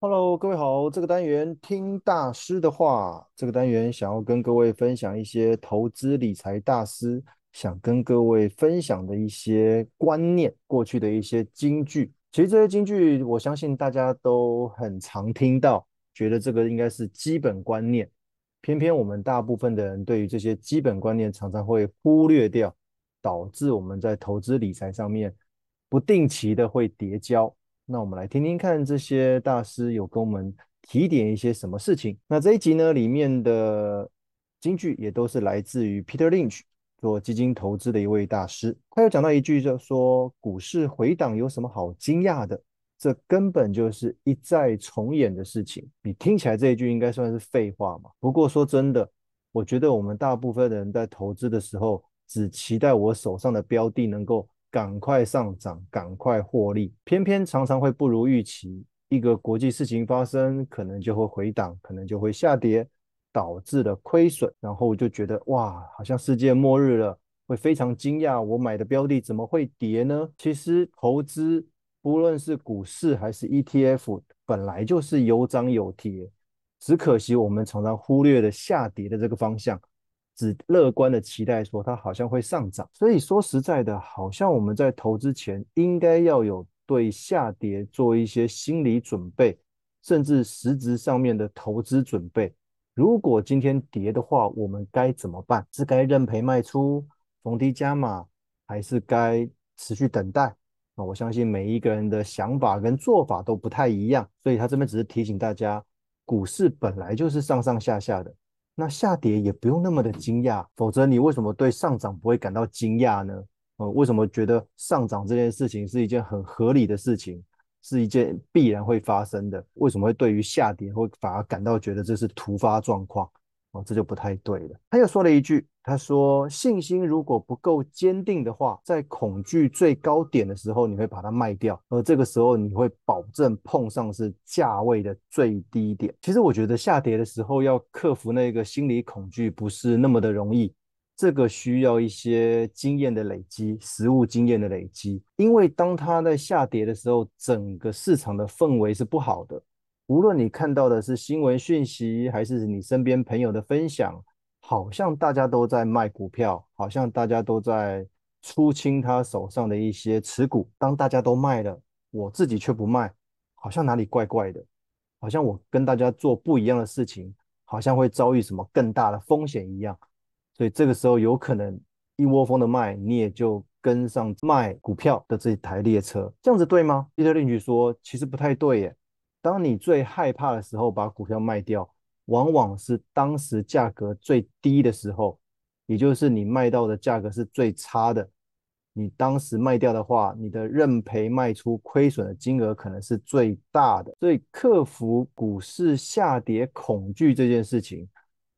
Hello，各位好。这个单元听大师的话，这个单元想要跟各位分享一些投资理财大师想跟各位分享的一些观念，过去的一些金句。其实这些金句，我相信大家都很常听到，觉得这个应该是基本观念。偏偏我们大部分的人对于这些基本观念常常会忽略掉，导致我们在投资理财上面不定期的会叠交。那我们来听听看，这些大师有跟我们提点一些什么事情。那这一集呢，里面的金句也都是来自于 Peter Lynch，做基金投资的一位大师。他有讲到一句，就说股市回档有什么好惊讶的？这根本就是一再重演的事情。你听起来这一句应该算是废话嘛？不过说真的，我觉得我们大部分的人在投资的时候，只期待我手上的标的能够。赶快上涨，赶快获利，偏偏常常会不如预期。一个国际事情发生，可能就会回档，可能就会下跌，导致了亏损。然后我就觉得哇，好像世界末日了，会非常惊讶，我买的标的怎么会跌呢？其实投资不论是股市还是 ETF，本来就是有涨有跌，只可惜我们常常忽略了下跌的这个方向。只乐观的期待说它好像会上涨，所以说实在的，好像我们在投资前应该要有对下跌做一些心理准备，甚至实质上面的投资准备。如果今天跌的话，我们该怎么办？是该认赔卖出、逢低加码，还是该持续等待？啊，我相信每一个人的想法跟做法都不太一样，所以他这边只是提醒大家，股市本来就是上上下下的。那下跌也不用那么的惊讶，否则你为什么对上涨不会感到惊讶呢？呃，为什么觉得上涨这件事情是一件很合理的事情，是一件必然会发生的？为什么会对于下跌会反而感到觉得这是突发状况？哦，这就不太对了。他又说了一句，他说：“信心如果不够坚定的话，在恐惧最高点的时候，你会把它卖掉，而这个时候你会保证碰上是价位的最低点。”其实我觉得下跌的时候要克服那个心理恐惧不是那么的容易，这个需要一些经验的累积，实物经验的累积。因为当它在下跌的时候，整个市场的氛围是不好的。无论你看到的是新闻讯息，还是你身边朋友的分享，好像大家都在卖股票，好像大家都在出清他手上的一些持股。当大家都卖了，我自己却不卖，好像哪里怪怪的，好像我跟大家做不一样的事情，好像会遭遇什么更大的风险一样。所以这个时候有可能一窝蜂的卖，你也就跟上卖股票的这台列车，这样子对吗？Peter Lynch 说，其实不太对耶。当你最害怕的时候，把股票卖掉，往往是当时价格最低的时候，也就是你卖到的价格是最差的。你当时卖掉的话，你的认赔卖出亏损的金额可能是最大的。所以，克服股市下跌恐惧这件事情，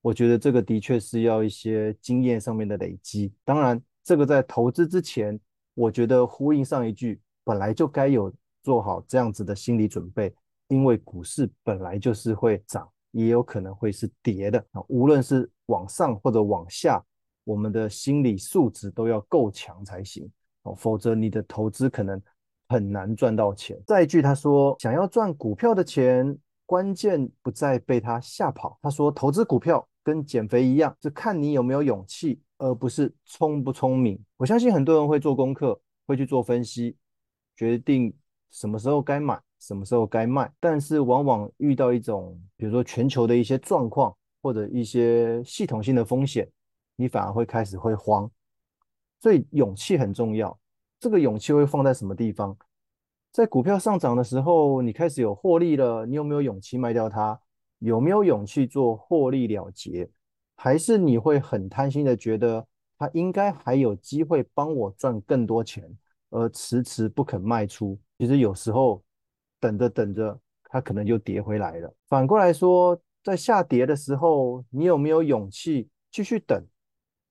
我觉得这个的确是要一些经验上面的累积。当然，这个在投资之前，我觉得呼应上一句，本来就该有做好这样子的心理准备。因为股市本来就是会涨，也有可能会是跌的啊。无论是往上或者往下，我们的心理素质都要够强才行哦，否则你的投资可能很难赚到钱。再一句，他说，想要赚股票的钱，关键不在被他吓跑。他说，投资股票跟减肥一样，是看你有没有勇气，而不是聪不聪明。我相信很多人会做功课，会去做分析，决定什么时候该买。什么时候该卖？但是往往遇到一种，比如说全球的一些状况，或者一些系统性的风险，你反而会开始会慌。所以勇气很重要。这个勇气会放在什么地方？在股票上涨的时候，你开始有获利了，你有没有勇气卖掉它？有没有勇气做获利了结？还是你会很贪心的觉得它应该还有机会帮我赚更多钱，而迟迟不肯卖出？其实有时候。等着等着，它可能就跌回来了。反过来说，在下跌的时候，你有没有勇气继续等？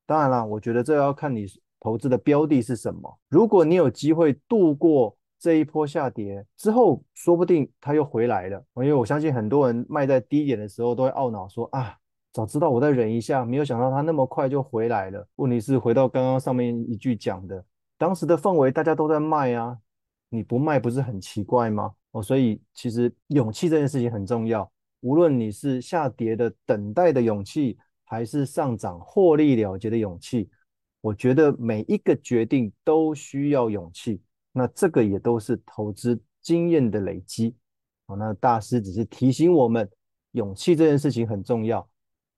当然了，我觉得这要看你投资的标的是什么。如果你有机会度过这一波下跌之后，说不定它又回来了。因为我相信很多人卖在低点的时候都会懊恼说啊，早知道我再忍一下，没有想到它那么快就回来了。问题是回到刚刚上面一句讲的，当时的氛围大家都在卖啊。你不卖不是很奇怪吗？哦，所以其实勇气这件事情很重要。无论你是下跌的等待的勇气，还是上涨获利了结的勇气，我觉得每一个决定都需要勇气。那这个也都是投资经验的累积。哦，那大师只是提醒我们，勇气这件事情很重要。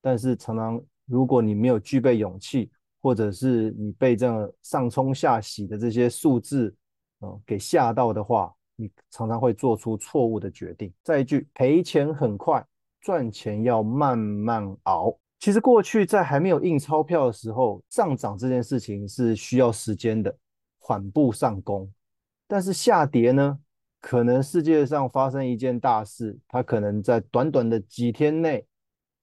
但是常常如果你没有具备勇气，或者是你被这样上冲下洗的这些数字，哦，给吓到的话。你常常会做出错误的决定。再一句，赔钱很快，赚钱要慢慢熬。其实过去在还没有印钞票的时候，上涨这件事情是需要时间的，缓步上攻。但是下跌呢，可能世界上发生一件大事，它可能在短短的几天内，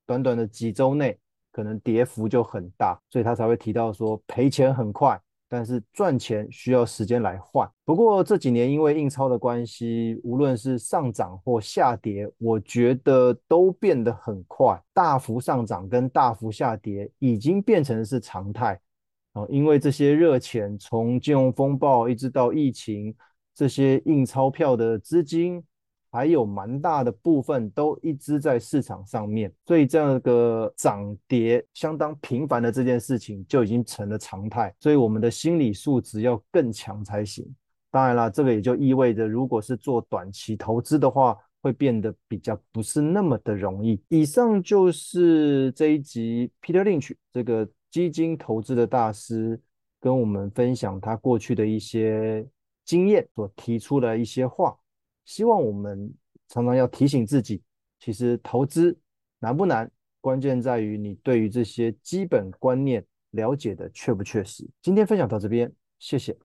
短短的几周内，可能跌幅就很大，所以他才会提到说赔钱很快。但是赚钱需要时间来换。不过这几年因为印钞的关系，无论是上涨或下跌，我觉得都变得很快。大幅上涨跟大幅下跌已经变成是常态。哦，因为这些热钱从金融风暴一直到疫情，这些印钞票的资金。还有蛮大的部分都一直在市场上面，所以这样一个涨跌相当频繁的这件事情就已经成了常态，所以我们的心理素质要更强才行。当然了，这个也就意味着，如果是做短期投资的话，会变得比较不是那么的容易。以上就是这一集 Peter Lynch 这个基金投资的大师跟我们分享他过去的一些经验所提出的一些话。希望我们常常要提醒自己，其实投资难不难，关键在于你对于这些基本观念了解的确不确实。今天分享到这边，谢谢。